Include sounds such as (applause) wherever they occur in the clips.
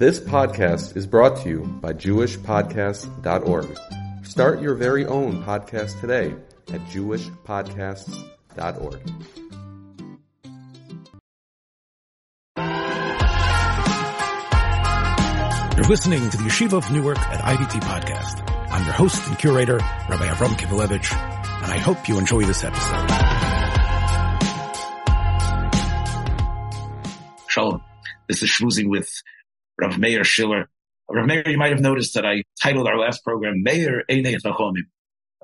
This podcast is brought to you by JewishPodcasts.org. Start your very own podcast today at JewishPodcasts.org. You're listening to the Yeshiva of Newark at IDT Podcast. I'm your host and curator, Rabbi Avram Kivelevitz, and I hope you enjoy this episode. Shalom. This is Shvuzing with Rav Meir Schiller. Rav Meir, you might have noticed that I titled our last program Meir Einei Chachomim.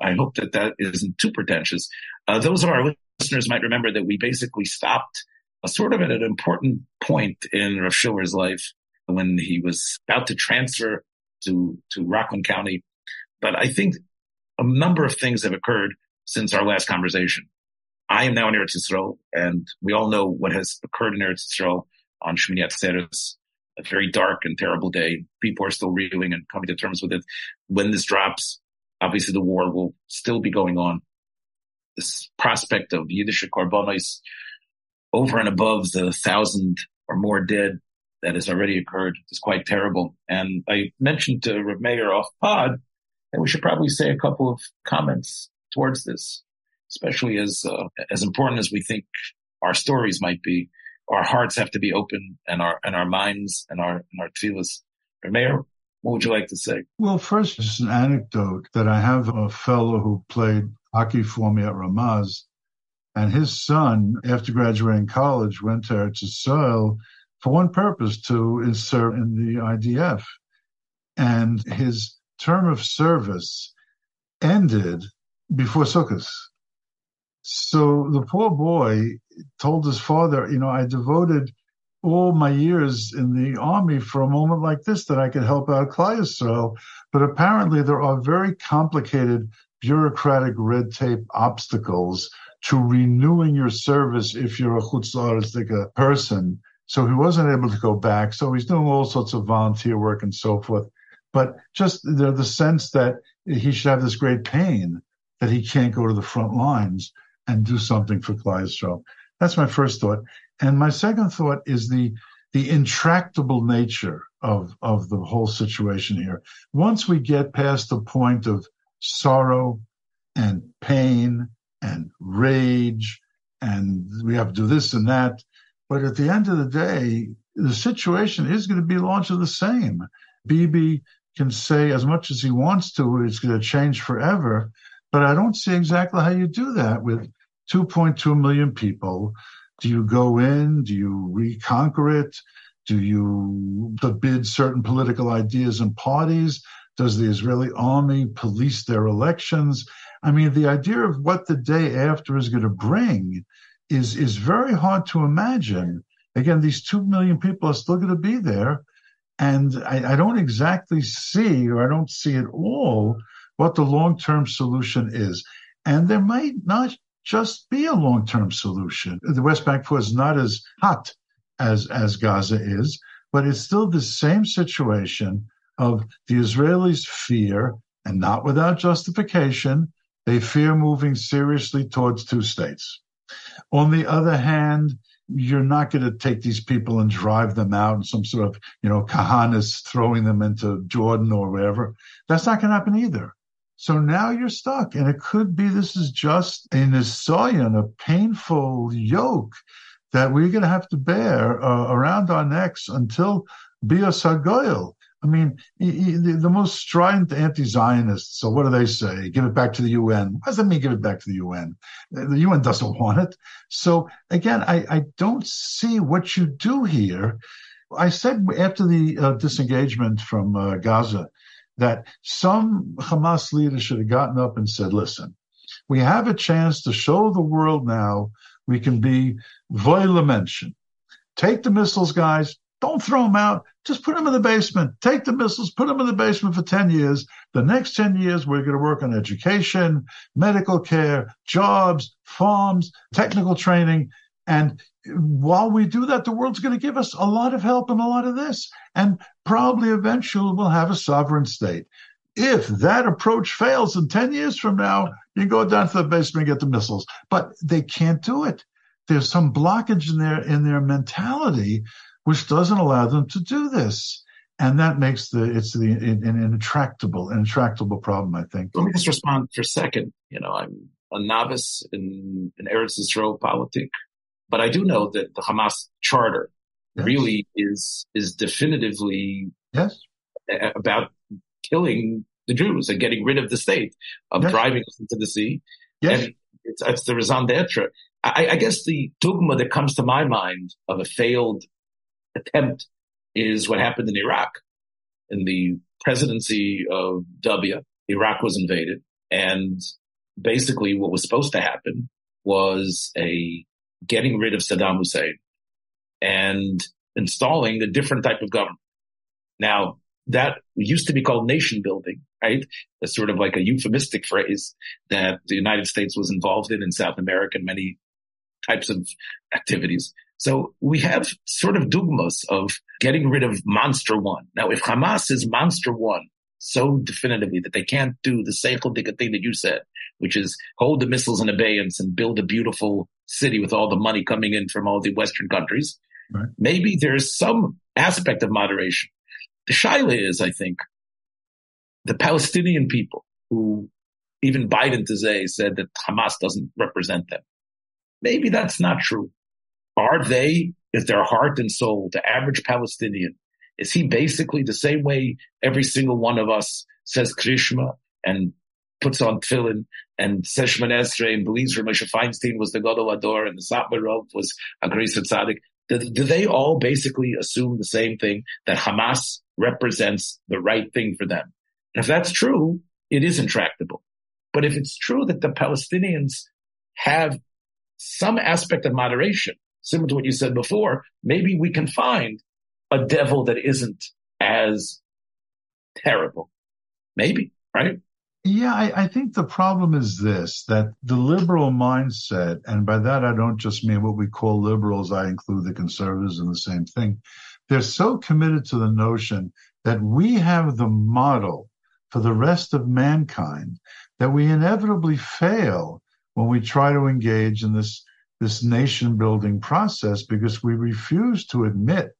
I hope that that isn't too pretentious. Uh, those of our listeners might remember that we basically stopped uh, sort of at an important point in Rav Schiller's life when he was about to transfer to, to Rockland County. But I think a number of things have occurred since our last conversation. I am now in Eretz Yisrael, and we all know what has occurred in Eretz Yisrael on Shmini Atzeres, a very dark and terrible day. People are still reeling and coming to terms with it. When this drops, obviously the war will still be going on. This prospect of Yiddish Korbanos over and above the thousand or more dead that has already occurred is quite terrible. And I mentioned to Rav Meir off pod that we should probably say a couple of comments towards this, especially as uh, as important as we think our stories might be. Our hearts have to be open, and our and our minds and our and our tefillas. Meir, what would you like to say? Well, first, just an anecdote that I have a fellow who played hockey for me at Ramaz, and his son, after graduating college, went to Eretz for one purpose to serve in the IDF. And his term of service ended before Sukkot. So the poor boy told his father, you know, I devoted all my years in the army for a moment like this that I could help out Klal. But apparently there are very complicated bureaucratic red tape obstacles to renewing your service if you're a chutzlaristika uh, person. So he wasn't able to go back. So he's doing all sorts of volunteer work and so forth. But just the sense that he should have this great pain that he can't go to the front lines and do something for Klal That's my first thought. And my second thought is the the intractable nature of of the whole situation here. Once we get past the point of sorrow and pain and rage and we have to do this and that, but at the end of the day, the situation is going to be largely the same. Bibi can say as much as he wants to, it's going to change forever. But I don't see exactly how you do that with 2.2 million people. Do you go in? Do you reconquer it? Do you forbid certain political ideas and parties? Does the Israeli army police their elections? I mean, the idea of what the day after is going to bring is is very hard to imagine. Again, these two million people are still going to be there, and I, I don't exactly see, or I don't see at all, what the long term solution is. And there might not just be a long term solution. The West Bank was not as hot as as Gaza is, but it's still the same situation of the Israelis fear, and not without justification, they fear moving seriously towards two states. On the other hand, you're not going to take these people and drive them out in some sort of, you know, kahanas throwing them into Jordan or wherever. That's not going to happen either. So now you're stuck. And it could be this is just a nisayan, a painful yoke that we're going to have to bear uh, around our necks until Bias Hagoyel. I mean, the, the most strident anti-Zionists. So what do they say? Give it back to the UN. What does that mean? Give it back to the UN. The UN doesn't (laughs) want it. So again, I, I don't see what you do here. I said after the uh, disengagement from uh, Gaza that some Hamas leader should have gotten up and said, "Listen, we have a chance to show the world now we can be mention. Take the missiles, guys. Don't throw them out. Just put them in the basement. Take the missiles, put them in the basement for 10 years. The next 10 years, we're going to work on education, medical care, jobs, farms, technical training. And while we do that, the world's going to give us a lot of help and a lot of this. And probably eventually we'll have a sovereign state. If that approach fails in 10 years from now, you go down to the basement and get the missiles. But they can't do it. There's some blockage in their in their mentality which doesn't allow them to do this. and that makes the it's the an, an intractable an intractable problem. I think. Let me just respond for a second. You know, I'm a novice in in Eretz Yisrael politics, but I do know that the Hamas charter yes. really is is definitively yes about killing the Jews and getting rid of the state, of yes. driving us into the sea. Yes. And it's, it's the raison d'etre. I, I guess the dogma that comes to my mind of a failed attempt is what happened in Iraq. In the presidency of W, Iraq was invaded and basically what was supposed to happen was a getting rid of Saddam Hussein and installing a different type of government. Now that used to be called nation building, right? That's sort of like a euphemistic phrase that the United States was involved in in South America and many types of activities. So we have sort of dogmas of getting rid of monster one. Now, if Hamas is monster one so definitively that they can't do the seichel thing that you said, which is hold the missiles in abeyance and build a beautiful city with all the money coming in from all the Western countries, right. maybe there's some aspect of moderation. The shaila is, I think, the Palestinian people who even Biden today said that Hamas doesn't represent them. Maybe that's not true. Are they, is their heart and soul, the average Palestinian, is he basically the same way every single one of us says Krishma and puts on tefillin and says Shemon Esrei and believes Moshe Feinstein was the Gadol Ador and the Satmarov was a Grace Tzaddik? Do, do they all basically assume the same thing that Hamas represents the right thing for them? And if that's true, it is intractable. But if it's true that the Palestinians have some aspect of moderation, similar to what you said before, maybe we can find a devil that isn't as terrible. Maybe, right? Yeah, I, I, think the problem is this that the liberal mindset, and by that I don't just mean what we call liberals, I include the conservatives in the same thing. They're so committed to the notion that we have the model for the rest of mankind that we inevitably fail when we try to engage in this this nation building process because we refuse to admit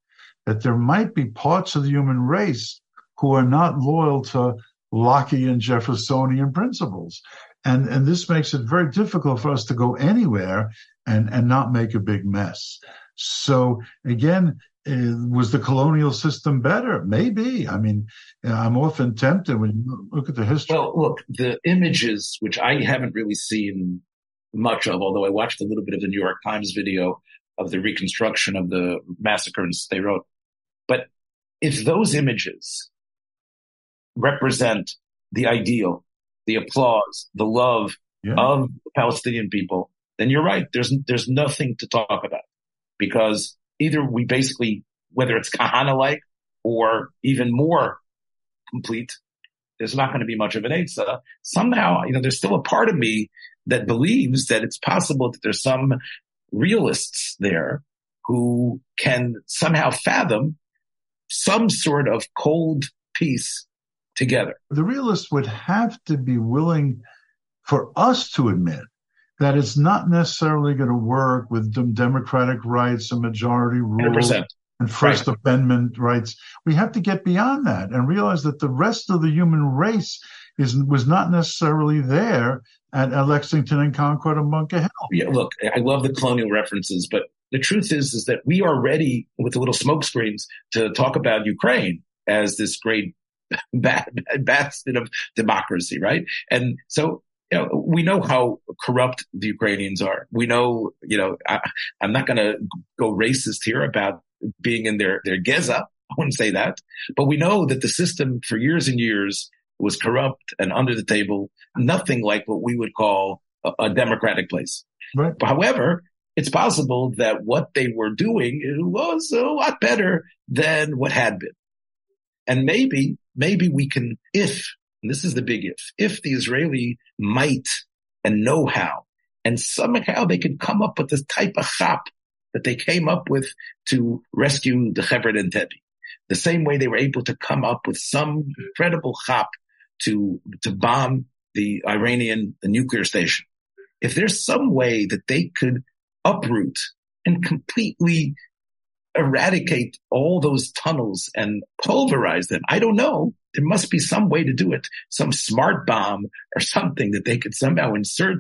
that there might be parts of the human race who are not loyal to Lockean Jeffersonian principles. And, and this makes it very difficult for us to go anywhere and, and not make a big mess. So again, uh, was the colonial system better? Maybe. I mean, I'm often tempted when you look at the history. Well, look, the images, which I haven't really seen much of, although I watched a little bit of the New York Times video of the reconstruction of the massacre in Sderot. But if those images represent the ideal, the applause, the love yeah. of the Palestinian people, then you're right. There's, there's nothing to talk about because either we basically, whether it's Kahana like or even more complete, there's not going to be much of an Eitzah. Somehow, you know, there's still a part of me that believes that it's possible that there's some realists there who can somehow fathom some sort of cold peace together. The realist would have to be willing for us to admit that it's not necessarily going to work with democratic rights and majority rule 100%. and First right. Amendment rights. We have to get beyond that and realize that the rest of the human race is was not necessarily there at, at Lexington and Concord and Bunker Hill. Yeah, look, I love the colonial references, but the truth is, is that we are ready with the little smoke screens to talk about Ukraine as this great (laughs) bastion of democracy, right? And so you know, we know how corrupt the Ukrainians are. We know, you know, I, am not going to go racist here about being in their, their geza. I wouldn't say that, but we know that the system for years and years was corrupt and under the table, nothing like what we would call a, a democratic place. Right. However, it's possible that what they were doing was a lot better than what had been. And maybe, maybe we can, if and this is the big if, if the Israeli might and know how, and somehow they could come up with this type of chap that they came up with to rescue the Hebron Entebbe. The same way they were able to come up with some incredible chap to, to bomb the Iranian the nuclear station. If there's some way that they could uproot and completely eradicate all those tunnels and pulverize them? I don't know. There must be some way to do it, some smart bomb or something that they could somehow insert.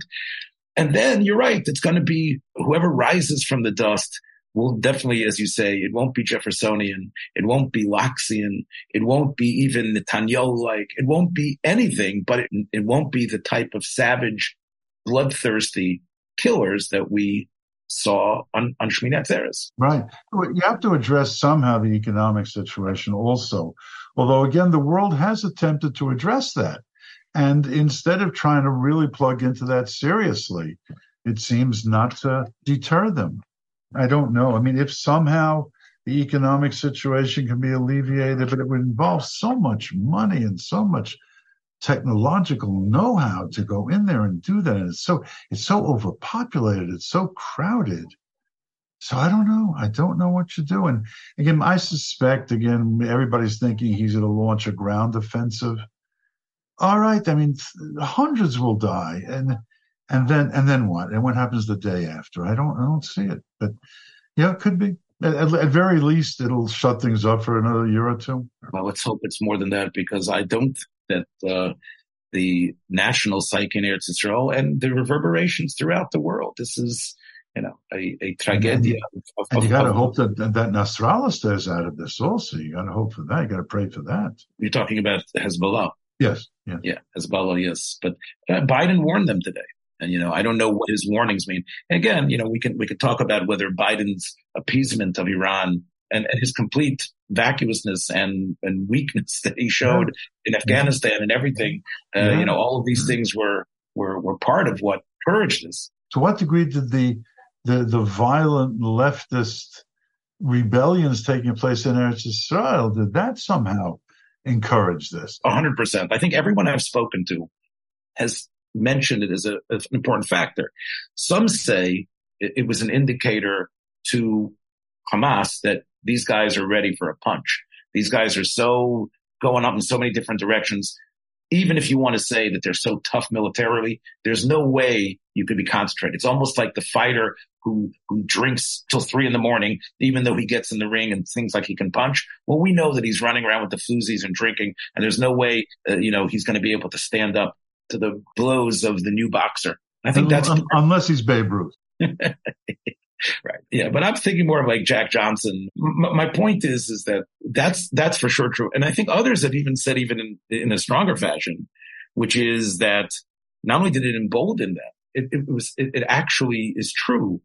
And then you're right. It's going to be whoever rises from the dust will definitely, as you say, it won't be Jeffersonian. It won't be Lockean. It won't be even Netanyahu-like. It won't be anything, but it, it won't be the type of savage, bloodthirsty killers that we saw on, on Shmini Atzeres. Right. You have to address somehow the economic situation also. Although again, the world has attempted to address that. And instead of trying to really plug into that seriously, it seems not to deter them. I don't know. I mean, if somehow the economic situation can be alleviated, but it would involve so much money and so much technological know-how to go in there and do that. And it's so it's so overpopulated. It's so crowded. So I don't know. I don't know what you're doing. again, I suspect again everybody's thinking he's going to launch a ground offensive. All right. I mean, hundreds will die, and and then and then what? And what happens the day after? I don't I don't see it. But yeah, it could be. At, at, very least, it'll shut things up for another year or two. Well, let's hope it's more than that because I don't that uh, the national psyche in Eretz Israel and the reverberations throughout the world. This is, you know, a, a tragedy. And, of, and you got to hope that that Nasrallah stays out of this. Also, you got to hope for that. You got to pray for that. You're talking about Hezbollah. Yes. Yeah. Yeah. Hezbollah. Yes. But uh, Biden warned them today. And, you know, I don't know what his warnings mean. And again, you know, we can, we could talk about whether Biden's appeasement of Iran and, and his complete vacuousness and, and weakness (laughs) that he showed in Afghanistan and everything, uh, yeah. you know, all of these things were, were, were part of what encouraged this. To what degree did the, the, the violent leftist rebellions taking place in Eretz Israel, did that somehow encourage this? A hundred percent. I think everyone I've spoken to has mentioned it as a, an important factor. Some say it, it was an indicator to Hamas that these guys are ready for a punch. These guys are so going up in so many different directions. Even if you want to say that they're so tough militarily, there's no way you could be concentrated. It's almost like the fighter who, who drinks till three in the morning, even though he gets in the ring and thinks like he can punch. Well, we know that he's running around with the floozies and drinking and there's no way, uh, you know, he's going to be able to stand up to the blows of the new boxer. I think that's unless he's Babe Ruth. (laughs) right. Yeah. But I'm thinking more of like Jack Johnson. M- my point is, is that that's, that's for sure true. And I think others have even said even in, in a stronger fashion, which is that not only did it embolden them, it, it was, it, it actually is true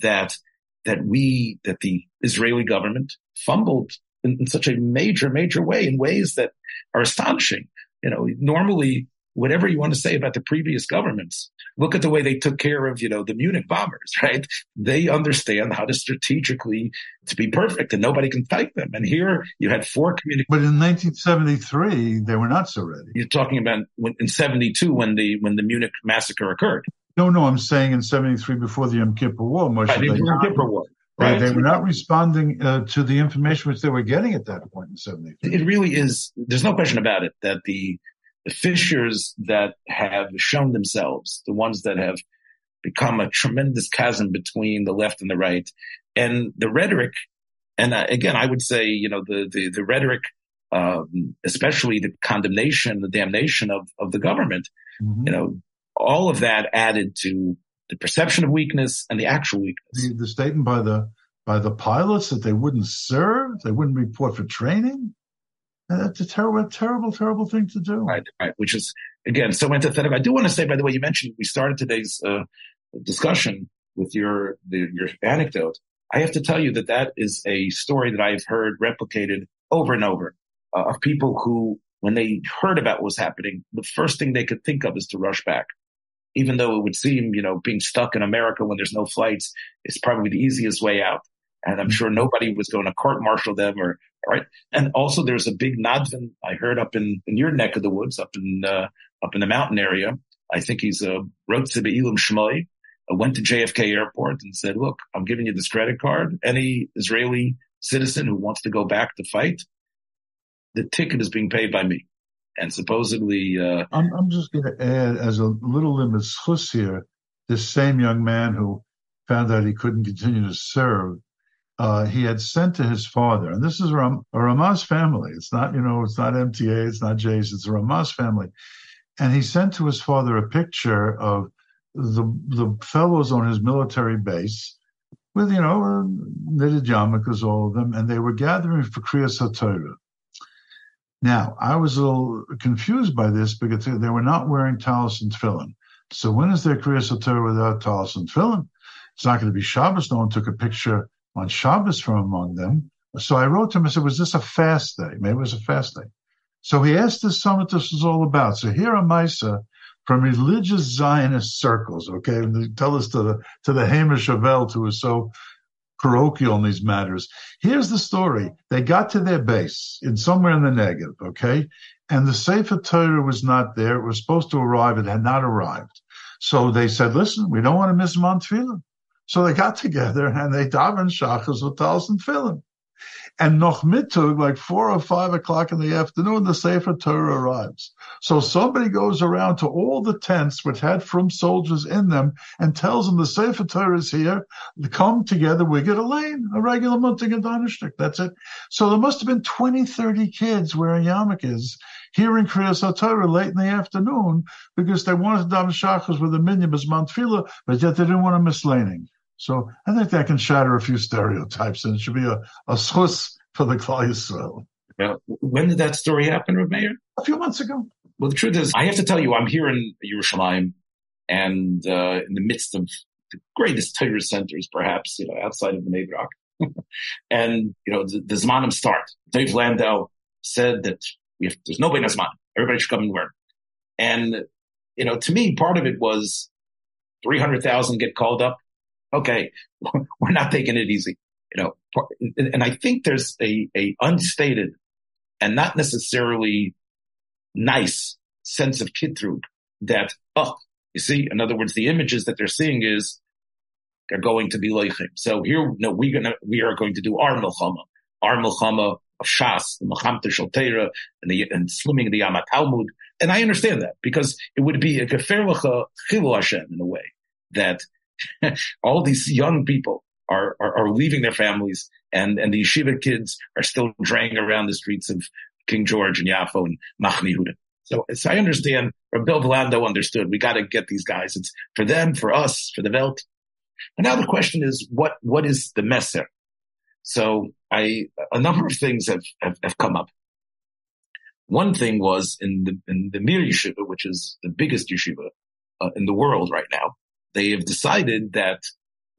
that, that we, that the Israeli government fumbled in, in such a major, major way in ways that are astonishing. You know, normally whatever you want to say about the previous governments, look at the way they took care of, you know, the Munich bombers, (laughs) right? They understand how to strategically to be perfect and nobody can fight them. And here you had four communities. But in 1973, they were not so ready. You're talking about in 72 when the, when the Munich massacre occurred. No, no, I'm saying in 73 before the Yom Kippur War. Moshe, right, the Yom Kippur War. Right. They, they were not responding uh, to the information which they were getting at that point in 73. It really is. There's no question about it that the the fissures that have shown themselves, the ones that have become a tremendous chasm between the left and the right, and the rhetoric. And again, I would say, you know, the the, the rhetoric, um, especially the condemnation, the damnation of of the government, mm-hmm. you know, all of that added to the perception of weakness and the actual weakness. The, the statement by the by the pilots that they wouldn't serve, they wouldn't report for training. That's a terrible, terrible, terrible thing to do. Right, right. Which is again so antithetical. I do want to say, by the way, you mentioned we started today's uh, discussion with your the, your anecdote. I have to tell you that that is a story that I've heard replicated over and over uh, of people who, when they heard about what was happening, the first thing they could think of is to rush back. Even though it would seem, you know, being stuck in America when there's no flights is probably the easiest way out. And I'm sure nobody was going to court martial them or, right. And also there's a big Nadvin I heard up in, in your neck of the woods, up in, uh, up in the mountain area. I think he's a wrote to Be'ilim Shmoy, uh, went to JFK airport and said, look, I'm giving you this credit card. Any Israeli citizen who wants to go back to fight, the ticket is being paid by me. And supposedly, uh, I'm, I'm just going to add as a little limit here, this same young man who found out he couldn't continue to serve uh, he had sent to his father, and this is Ram, a Ramaz family. It's not, you know, it's not MTA, it's not Jay's, it's a Ramaz family. And he sent to his father a picture of the the fellows on his military base with, you know, knitted yarmulkes, all of them, and they were gathering for Kriyas HaTorah. Now, I was a little confused by this because they were not wearing talis and tefillin. So when is their Kriyas HaTorah without talis and tefillin? It's not going to be Shabbos. No one took a picture on Shabbos from among them. So I wrote to him and said, was this a fast day? Maybe it was a fast day. So he asked son what this was all about. So here are Misa from religious Zionist circles, okay? And they tell us to the, to the Hamish who is so parochial in these matters. Here's the story. They got to their base in somewhere in the Negev, okay? And the Sefer Torah was not there. It was supposed to arrive. It had not arrived. So they said, listen, we don't want to miss Mount So they got together and they davened shachas with talis and tefillin. And noch mittag, like four or five o'clock in the afternoon, the Sefer Torah arrives. So somebody goes around to all the tents which had from soldiers in them and tells them the Sefer Torah is here. Come together, we get a lane, a regular munting and donishtik. That's it. So there must have been 20, 30 kids wearing yarmulkes in Kriyas Torah late in the afternoon because they wanted to daven shachas with a minyan as Mount but yet they didn't want to miss laning. So I think that can shatter a few stereotypes, and it should be a, a schus for the Klal Yisrael. Now, when did that story happen, Rav Meir? A few months ago. Well, the truth is, I have to tell you, I'm here in Yerushalayim, and uh, in the midst of the greatest Torah centers, perhaps, you know, outside of the Brak. (laughs) and, you know, the, the Zmanim start. Dov Landau said that have, there's nobody in Zman. Everybody should come and learn. And, you know, to me, part of it was 300,000 get called up okay, (laughs) we're not taking it easy, you know. And I think there's a, a unstated and not necessarily nice sense of kitrug that, oh, you see, in other words, the images that they're seeing is they're going to be leichim. So here, no, we're gonna, we are going to do our milchama, our milchama of Shas, the Milchamta Shaltera, and the, and slimming the Yama Talmud. And I understand that because it would be a geferliche chilu Hashem in a way that (laughs) all these young people are, are, are, leaving their families and, and the yeshiva kids are still draying around the streets of King George and Yafo and Machane Yehuda. So, so I understand, or Bill Delando understood, we got to get these guys. It's for them, for us, for the Welt. And now the question is, what, what is the messer? So I, a number of things have, have, have come up. One thing was in the, in the Mir Yeshiva, which is the biggest yeshiva uh, in the world right now they have decided that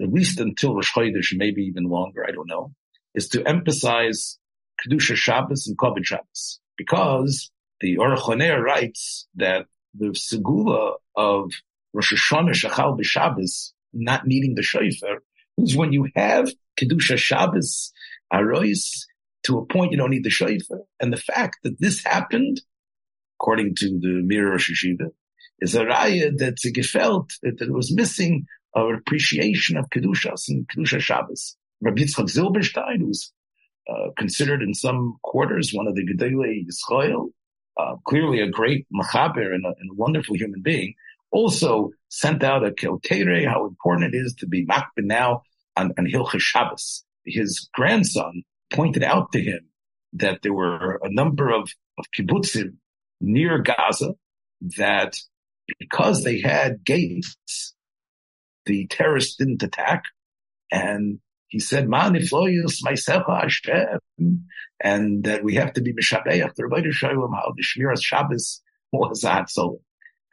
at least until Rosh Chodesh, maybe even longer, I don't know, is to emphasize Kedusha Shabbos and Kovod Shabbos. Because the Orach writes that the segula of Rosh Hashanah Shachal B'Shabbos, not needing the shofar, is when you have Kedusha Shabbos, Arois, to a point you don't need the shofar. And the fact that this happened, according to the Mir Yeshiva, is a raya that's gefelt that it was missing our appreciation of Kedushas and Kedusha Shabbos. Rabbi Yitzchak Zilberstein, who's uh, considered in some quarters one of the Gedolei Yisrael, uh, clearly a great machaber and, and a, wonderful human being, also sent out a keltere, how important it is to be makbin now on, on Shabbos. His grandson pointed out to him that there were a number of, of kibbutzim near Gaza that because they had gates, the terrorists didn't attack. And he said, Man ifloyus mysecha Hashem, and that we have to be mishabeach the Rebbeinu Shalom how the Shmiras Shabbos was at so.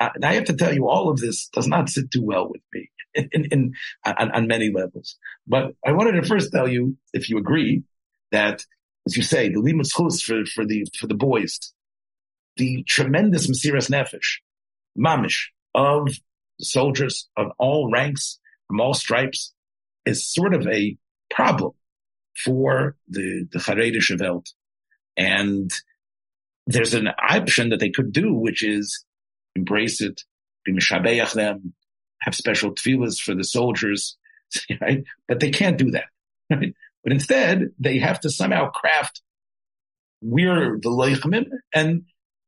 Uh, and I have to tell you, all of this does not sit too well with me (laughs) in, in, on, on, many levels. But I wanted to first tell you, if you agree, that as you say, the limud for for the for the boys, the tremendous mesiras nefesh mamish of soldiers of all ranks from all stripes is sort of a problem for the, the Haredish Welt. And there's an option that they could do, which is embrace it, be mishabeach them, have special tefillahs for the soldiers, (laughs) right? But they can't do that, (laughs) right? But instead, they have to somehow craft, we're the leichamim, and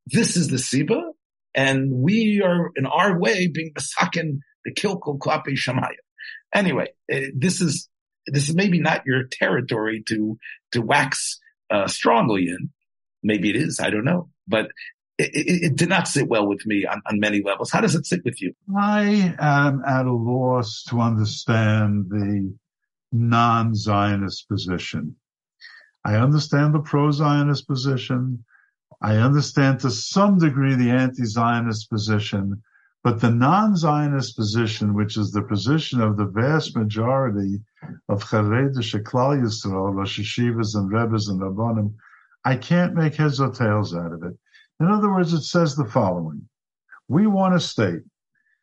this is the siba, and we are in our way being masakin the kilkul klapi. Anyway, uh, this is this is maybe not your territory to to wax uh, strongly in. Maybe it is. I don't know, but it, it, it, did not sit well with me on, on many levels. How does it sit with you? I am at a loss to understand the non-Zionist position. I understand the pro-Zionist position. I understand to some degree the anti-Zionist position, but the non-Zionist position, which is the position of the vast majority of Charedim Sheklal Yisrael, Rosh Hashivas and Rebbes and Rabbanim, I can't make heads or tails out of it. In other words, it says the following. We want a state.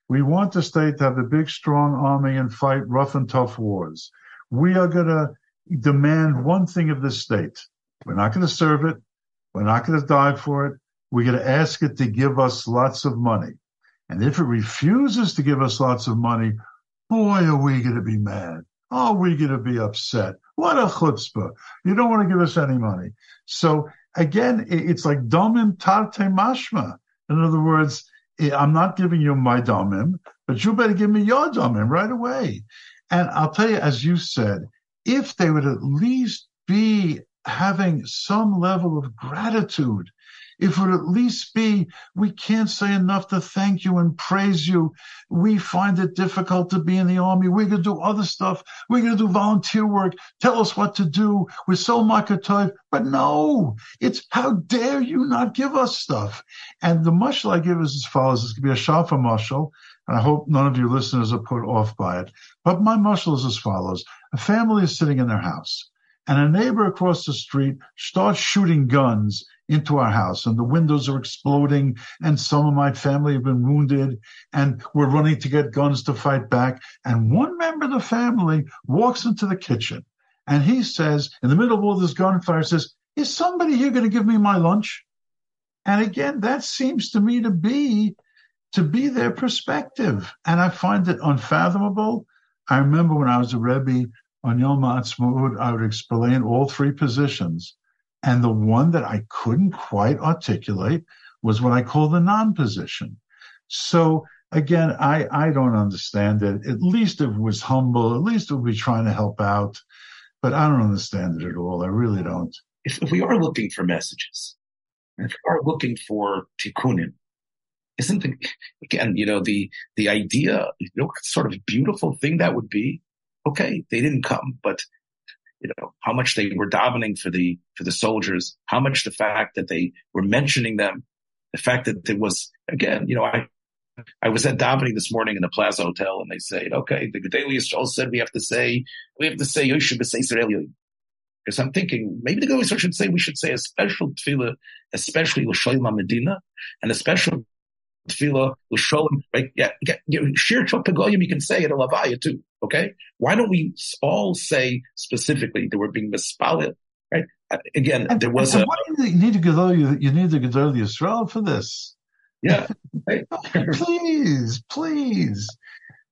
We want the state to have a big, strong army and fight rough and tough wars. We are going to demand one thing of the state. We're not going to serve it. We're not going to die for it. We're going to ask it to give us lots of money. And if it refuses to give us lots of money, boy, are we going to be mad. Are we're going to be upset. What a chutzpah. You don't want to give us any money. So again, it's like domim tarte mashma. In other words, I'm not giving you my domim, but you better give me your domim right away. And I'll tell you, as you said, if they would at least be having some level of gratitude if it would at least be, we can't say enough to thank you and praise you. We find it difficult to be in the army. We're going to do other stuff. We're going to do volunteer work. Tell us what to do. We're so makatov. But no, it's how dare you not give us stuff? And the mushal I give is as follows. Going to be a shafa mushal. And I hope none of your listeners are put off by it. But my mushal is as follows. A family is sitting in their house and a neighbor across the street starts shooting guns into our house and the windows are exploding and some of my family have been wounded and we're running to get guns to fight back. And one member of the family walks into the kitchen and he says, in the middle of all this gunfire, says, is somebody here going to give me my lunch? And again, that seems to me to be, to be their perspective. And I find it unfathomable. I remember when I was a Rebbe on Yom Ha'atzmaut, I would explain all three positions and the one that I couldn't quite articulate was what I call the non-position. So again, I, I don't understand it. At least it was humble. At least it would be trying to help out. But I don't understand it at all. I really don't. If, if we are looking for messages, if we are looking for tikkunim, isn't the, again, you know, the, the idea, you know, sort of beautiful thing that would be, okay, they didn't come, but you know, how much they were davening for the, for the soldiers, how much the fact that they were mentioning them, the fact that there was, again, you know, I, I was at davening this morning in the Plaza Hotel and they said, okay, the Gedolei Yisrael said we have to say, we have to say Yoshe B'Sei Because I'm thinking maybe the Gedali should say we should say a special tefillah, especially L'Shoyim Medina, and a special tefillah l'sholem. Right? Yeah, yeah, shir pagoyim you can say at a lavaya too. Okay, why don't we all say specifically that we're being mispaled? Right? Again, and, there was and a. What do you need to go? You, you need to go to Israel for this. Yeah. (laughs) please, please.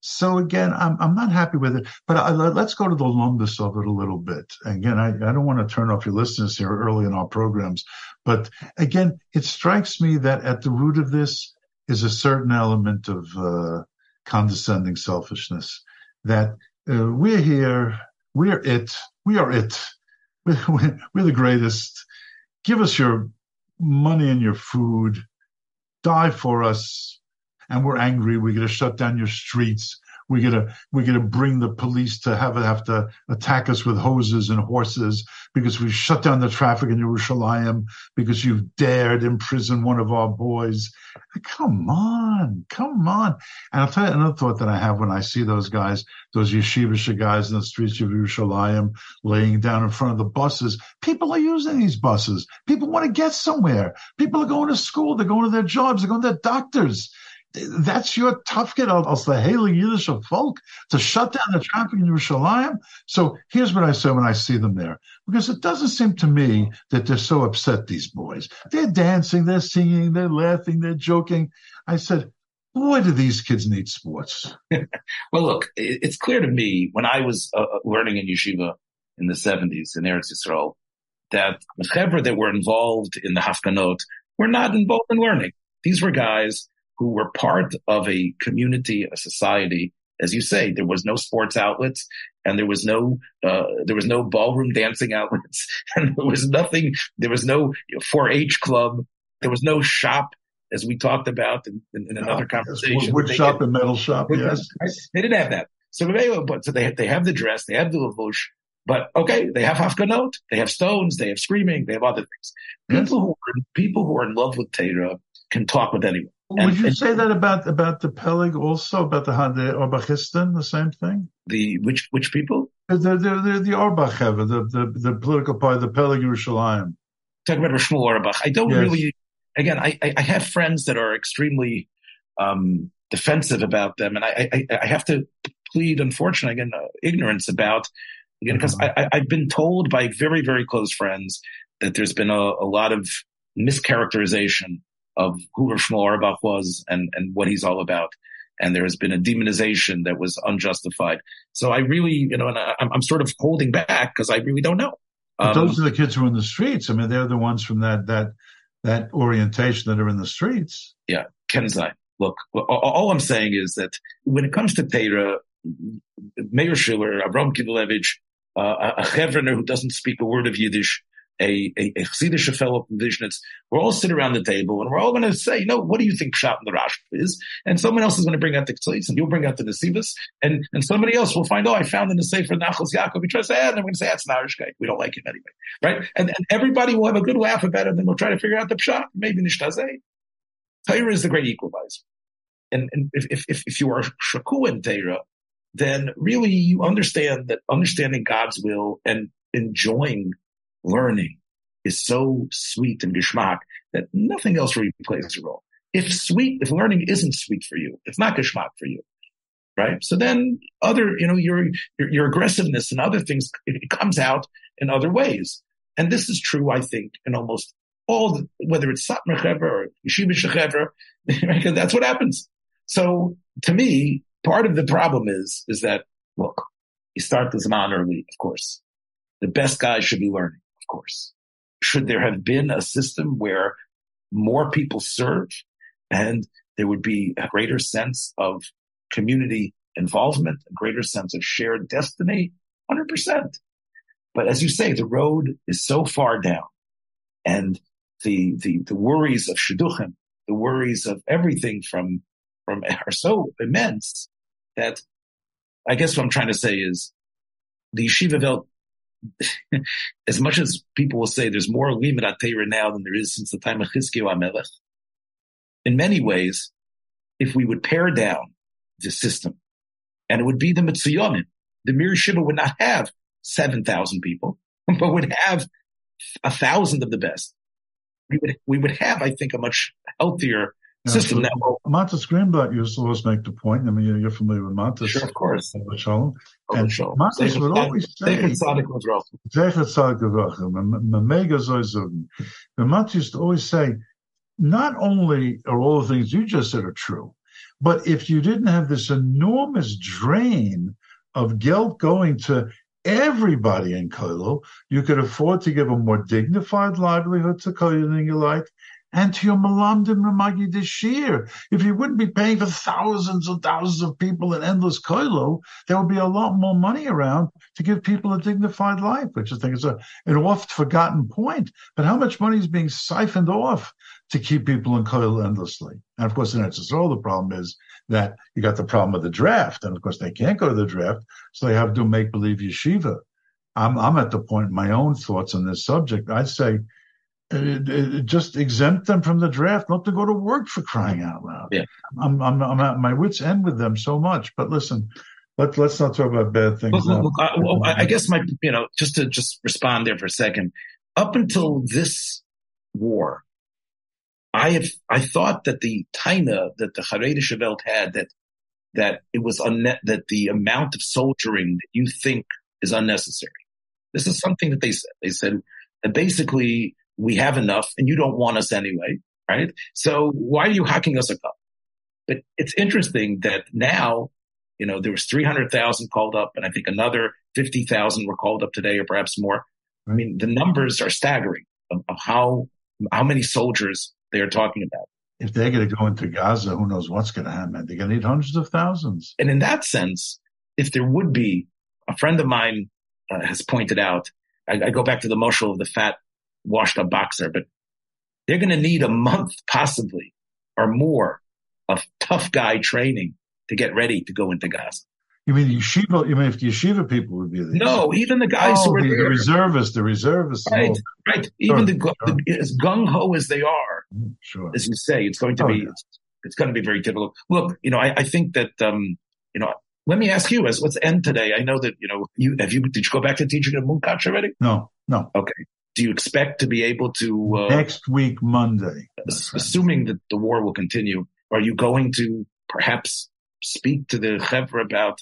So again, I'm I'm not happy with it, but I, let's go to the lumbus of it a little bit. Again, I, I don't want to turn off your listeners here early in our programs, but again, it strikes me that at the root of this is a certain element of uh, condescending selfishness that uh, we're here, we're it, we are it, we're, (laughs) we're the greatest. Give us your money and your food, die for us, and we're angry. We're going to shut down your streets. We're gonna we're gonna bring the police to have have to attack us with hoses and horses because we shut down the traffic in Jerusalem because you've dared imprison one of our boys. Come on, come on. And I'll tell you another thought that I have when I see those guys, those yeshivish guys in the streets of Jerusalem laying down in front of the buses. People are using these buses. People want to get somewhere. People are going to school. They're going to their jobs. They're going to their doctors that's your tough tafkid als the hele Yiddish of folk to shut down the traffic in Yerushalayim. So here's what I say when I see them there, because it doesn't seem to me that they're so upset. These boys, they're dancing, they're singing, they're laughing, they're joking. I said, boy, do these kids need sports. (laughs) well, look, it's clear to me when I was uh, uh learning in yeshiva in the 70s in Eretz Yisrael that the chevra that were involved in the hafganot were not involved in learning. These were guys who were part of a community, a society. As you say, there was no sports outlets. and there was no uh, there was no ballroom dancing outlets, (laughs) and there was nothing. There was no 4-H club. There was no shop, as we talked about in, in, in another conversation. Wood shop and metal shop. Yes, they didn't have that. So but so they they have the dress, they have the lavush, but okay, they have hafganot, they have stones, they have screaming, they have other things. People yes. who are people who are in love with Torah can talk with anyone. And, Would you and, say that about about the Pelig also about the the Orbachistan, the same thing? The which which people? The the the, the Auerbach the, the the political party, the Pelig Yerushalayim. Talking about Shmuel Auerbach. I don't yes. really. Again, I, I have friends that are extremely um, defensive about them, and I, I I have to plead, unfortunately, again, uh, ignorance about again because mm-hmm. I, I've been told by very very close friends that there's been a, a lot of mischaracterization of who Shmuel Auerbach was and, and what he's all about. And there has been a demonization that was unjustified. So I really, you know, and I, am sort of holding back because I really don't know. Um, those are the kids who are in the streets. I mean, they're the ones from that, that, that orientation that are in the streets. Yeah. Kenzai. Look, all I'm saying is that when it comes to Torah, Meir Schiller, Avram Kivelevitz, uh, a Chevroner who doesn't speak a word of Yiddish, a, a, a Chassidish fellow from Vishnitz, we're all sitting around the table and we're all going to say, you know, what do you think Pshat in the Rash is? And someone else is going to bring out the Ktlis and you'll bring out the Nesivas and, and somebody else will find, oh, I found in the Sefer Nachos Yaakov. We try to ah, and we're going to say, that's an Irish guy. We don't like him anyway. Right? And, and everybody will have a good laugh about it and then we'll try to figure out the Pshat. Maybe Nishtazeh. Torah is the great equalizer. And, and if, if, if you are Shaku in Torah, then really you understand that understanding God's will and enjoying learning is so sweet and geschmack that nothing else really plays a role. If sweet, if learning isn't sweet for you, it's not geschmack for you, right? So then other, you know, your, your, your aggressiveness and other things, it, comes out in other ways. And this is true, I think, in almost all, the, whether it's Satmar or Yeshiva Shechevra, (laughs) right? that's what happens. So to me, part of the problem is, is that, look, you start the Zaman early, of course. The best guys should be learning, course. Should there have been a system where more people serve and there would be a greater sense of community involvement, a greater sense of shared destiny? 100%. But as you say, the road is so far down and the, the, the worries of shidduchim, the worries of everything from, from are so immense that I guess what I'm trying to say is the yeshiva (laughs) as much as people will say there's more limit Torah now than there is since the time of Chizkiyahu HaMelech, in many ways, if we would pare down the system, and it would be the Mitsuyonim, the Mir Yeshiva would not have 7,000 people, (laughs) but would have a thousand of the best. We would, we would have, I think, a much healthier system now. Matis Greenblatt used to always make the point. I mean, you're familiar with Matis. Sure, of course. Shalom. And Matis would always say, Zechat Tzadik L'Vrachim, Memega Zoy And used to always say, not only are all the things you just said are true, but if you didn't have this enormous drain of guilt going to everybody in Koilo, you could afford to give a more dignified livelihood to Koilo than you like, and to your Malamdim Ramagi Deshir. If you wouldn't be paying for thousands and thousands of people in endless koilo, there would be a lot more money around to give people a dignified life, which I think is a, an oft forgotten point. But how much money is being siphoned off to keep people in koilo endlessly? And of course, in all the problem is that you got the problem of the draft. And of course, they can't go to the draft, so they have to make believe yeshiva. I'm, I'm at the point, my own thoughts on this subject. I'd say it, it just exempt them from the draft, not to go to work for crying out loud. Yeah. I'm, I'm, I'm at my wits end with them so much. But listen, let, let's not talk about bad things. Look, look, I, well, I guess my, you know, just to just respond there for a second, up until this war, I have, I thought that the taina that the Haredische Welt had that, that it was unne- that the amount of soldiering that you think is unnecessary. This is something that they said. They said that basically we have enough and you don't want us anyway, right? So why are you hacking us a cup? But it's interesting that now, you know, there was 300,000 called up and I think another 50,000 were called up today or perhaps more. I mean, the numbers are staggering of, of how, how many soldiers they are talking about. If they're going to go into Gaza, who knows what's going to happen? They're going to need hundreds of thousands. And in that sense, if there would be a friend of mine uh, has pointed out, I, I, go back to the moshel of the fat washed up boxer, but they're going to need a month (laughs) possibly or more of tough guy training to get ready to go into Gaza. You mean yeshiva? You mean if the yeshiva people would be there? No, even the guys oh, who are the, there. the reservists, the reservists. Right, oh. right. Even sure, the, sure. the, as gung ho as they are, mm, sure. as you say, it's going to oh, be yeah. it's, it's, going to be very difficult. Look, you know, I, I think that um, you know. Let me ask you, as let's end today. I know that you know you have you did you go back to teaching at Munkach already? No, no. Okay. Do you expect to be able to uh, next week Monday? Assuming that the war will continue, are you going to perhaps speak to the chevra about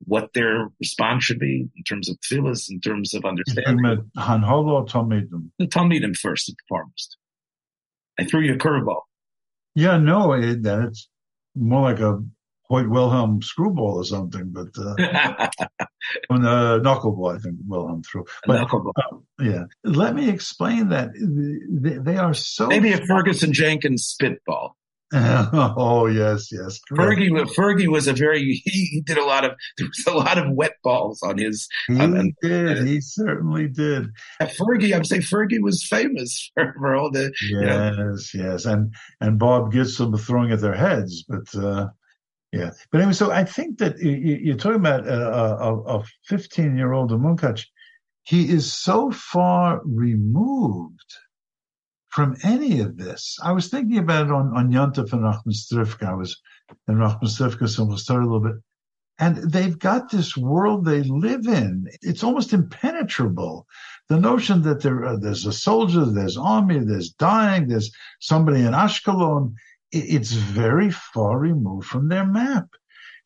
what their response should be in terms of tefillas, in terms of understanding. Hanholo or Talmidim? The Talmidim first and foremost. I threw you a curveball. Yeah, no, it, it's more like a Hoyt Wilhelm screwball or something, but uh, (laughs) on the knuckleball, I think Wilhelm threw. But, knuckleball. Uh, yeah, let me explain that they, they are so maybe a Ferguson Jenkins spitball. (laughs) oh yes, yes. Fergie, Fergie was a very he, he, did a lot of (laughs) there was a lot of wet balls on his. He on, did. he certainly did. Fergie, I'm saying Fergie was famous for, for all the. Yes, you know. yes, and and Bob Gibson throwing at their heads, but. uh yeah, but anyway, so I think that you, are talking about a 15 year old Munkach. He is so far removed from any of this. I was thinking about it on, on Yontif and Nachman I was in Nachman so we'll start a little bit. And they've got this world they live in. It's almost impenetrable. The notion that there, uh, there's a soldier, there's army, there's dying, there's somebody in Ashkelon. It, it's very far removed from their map.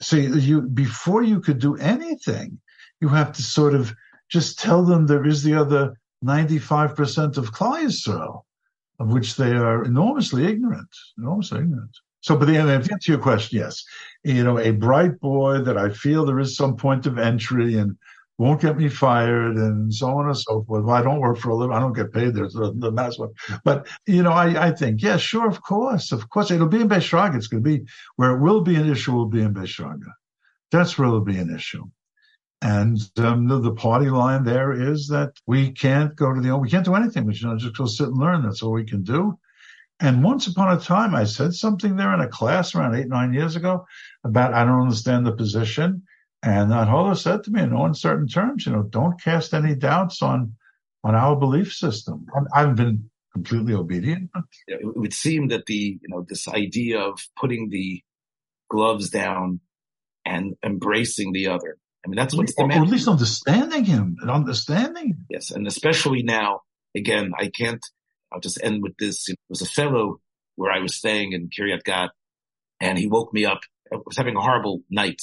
So you, before you could do anything, you have to sort of just tell them there is the other 95% of Klal of which they are enormously ignorant, enormously ignorant. So, but the answer to your question, yes, you know, a bright boy that I feel there is some point of entry and won't get me fired and so on and so forth. Well, I don't work for a living. I don't get paid. There's the, the mass one. But, you know, I, I think, yeah, sure, of course, of course. It'll be in Beis Shraga. It's going to be where it will be an issue will be in Beis Shraga. That's where it'll be an issue. And um, the, the, party line there is that we can't go to the, we can't do anything. We should just go sit and learn. That's all we can do. And once upon a time, I said something there in a class around eight, nine years ago about, I don't understand the position. And that Holler said to me in no uncertain terms, you know, don't cast any doubts on, on our belief system. I've been completely obedient. It would seem that the, you know, this idea of putting the gloves down and embracing the other I mean, that's what's or, or at least understanding him and understanding him. Yes. And especially now, again, I can't, I'll just end with this. It was a fellow where I was staying in Kiryat Gat and he woke me up. I was having a horrible night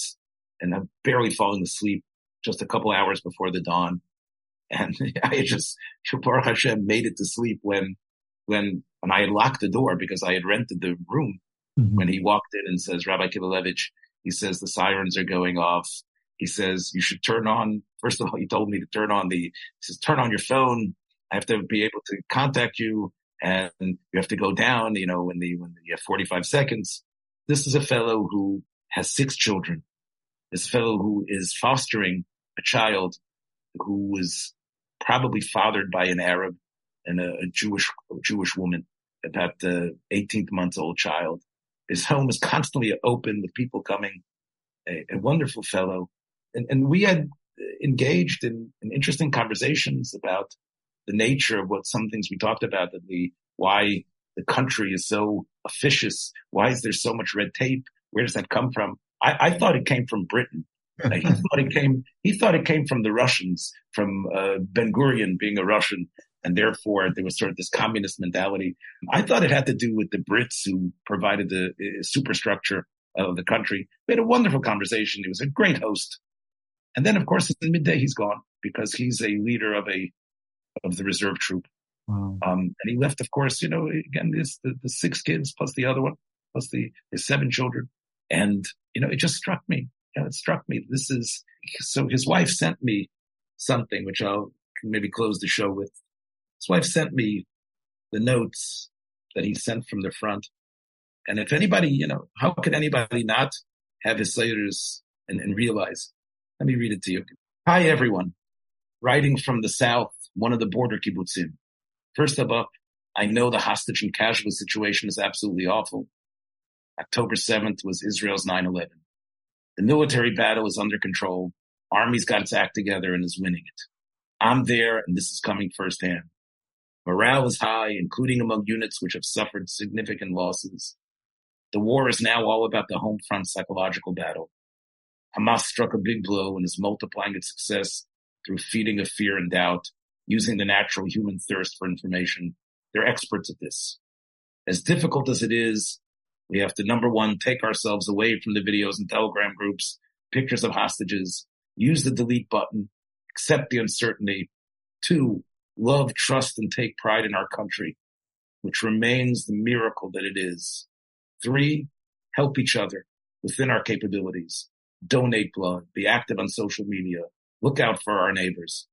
and I'm barely falling asleep just a couple hours before the dawn. And (laughs) I just, Baruch Hashem made it to sleep when, when, when I had locked the door because I had rented the room. Mm-hmm. When he walked in and says, Rabbi Kivelevitz, he says the sirens are going off he says you should turn on. (laughs) First of all, he told me to turn on the. He says turn on your phone. I have to be able to contact you, and you have to go down. You know, when the when you have 45 seconds. This is a fellow who has six children. This fellow who is fostering a child who was probably fathered by an Arab and a, a Jewish a Jewish woman, about the 18th months old child. His home is constantly open with people coming. A, a wonderful fellow and, and we had engaged in, in, interesting conversations about the nature of what some things we talked about that the why the country is so officious. Why is there so much red tape? Where does that come from? I, I thought it came from Britain. (laughs) he thought it came. He thought it came from the Russians, from uh, Ben Gurion being a Russian, and therefore there was sort of this communist mentality. I thought it had to do with the Brits who provided the uh, superstructure of the country. We had a wonderful conversation. He was a great host. And then, of course, in midday, he's gone because he's a leader of a of the reserve troop. Wow. Um, and he left, of course, you know, again, this the, the six kids plus the other one plus the his seven children. And you know, it just struck me. Know, it struck me. This is so. His wife sent me something, which I'll maybe close the show with. His wife sent me the notes that he sent from the front. And if anybody, you know, how could anybody not have his letters and, and realize Let me read it to you. Hi, everyone. Writing from the south, one of the border kibbutzim. First of all, I know the hostage and casualty situation is absolutely awful. October 7th was Israel's 9-11. The military battle is under control. Army's got its act together and is winning it. I'm there and this is coming firsthand. Morale is high, including among units which have suffered significant losses. The war is now all about the home front psychological battle. Hamas struck a big blow and is multiplying its success through feeding of fear and doubt, using the natural human thirst for information. They're experts at this. As difficult as it is, we have to number one, take ourselves away from the videos and telegram groups, pictures of hostages, use the delete button, accept the uncertainty. Two, love, trust, and take pride in our country, which remains the miracle that it is. Three, help each other within our capabilities. Donate blood, be active on social media, look out for our neighbors.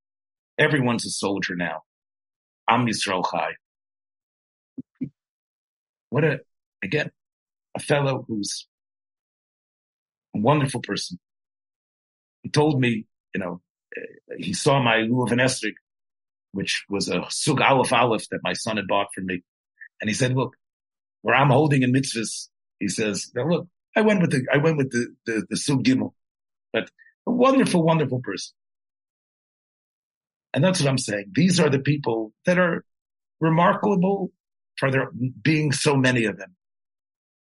Everyone's a soldier now. Am Yisrael Chai. What a, again, a fellow who's a wonderful person. He told me, you know, eh, he saw my Lulav and Esrog, which was a Sug Aleph Aleph that my son had bought for me. And he said, look, where I'm holding in mitzvahs, he says, now look, I went with the, I went with the, the, the Sug Gimel, but a wonderful, wonderful person. And that's what I'm saying. These are the people that are remarkable for there being so many of them.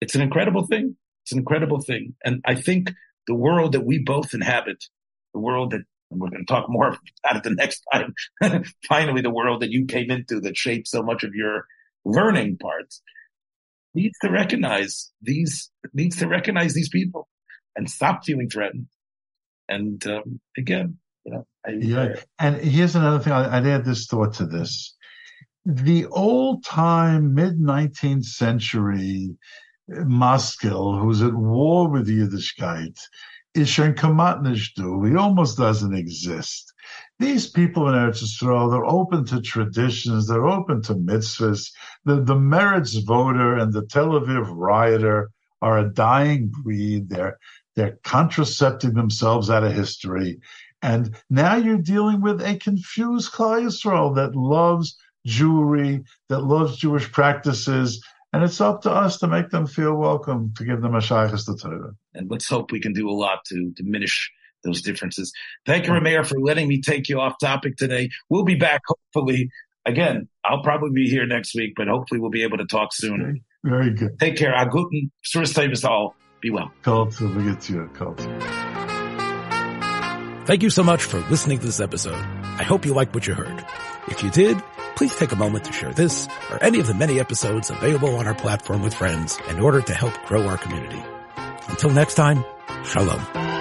It's an incredible thing. It's an incredible thing. And I think the world that we both inhabit, the world that, and we're going to talk more (laughs) about it the next time, (laughs) finally the world that you came into that shaped so much of your learning parts, needs to recognize these, needs to recognize these people and stop feeling threatened. And um, again, you know, I, yeah. And here's another thing. I'd add this thought to this. The old time mid 19th century Maskil, who's at war with Yiddishkeit, is schon do. He almost doesn't exist. These people in Eretz Yisrael, they're open to traditions, they're open to mitzvahs. The, the Meretz voter and the Tel Aviv rioter are a dying breed. They're, they're contracepting themselves out of history. And now you're dealing with a confused Klal Yisrael that loves Jewry, that loves Jewish practices, and it's up to us to make them feel welcome, to give them a shaychus to Torah. And let's hope we can do a lot to diminish those differences. Thank you, Rameir, for letting me take you off topic today. We'll be back hopefully. Again, I'll probably be here next week, but hopefully we'll be able to talk soon. Very good. Take care. Aguten, Suris all. Be well. Culture, we get to your culture. Thank you so much for listening to this episode. I hope you liked what you heard. If you did, please take a moment to share this or any of the many episodes available on our platform with friends in order to help grow our community. Until next time, shalom.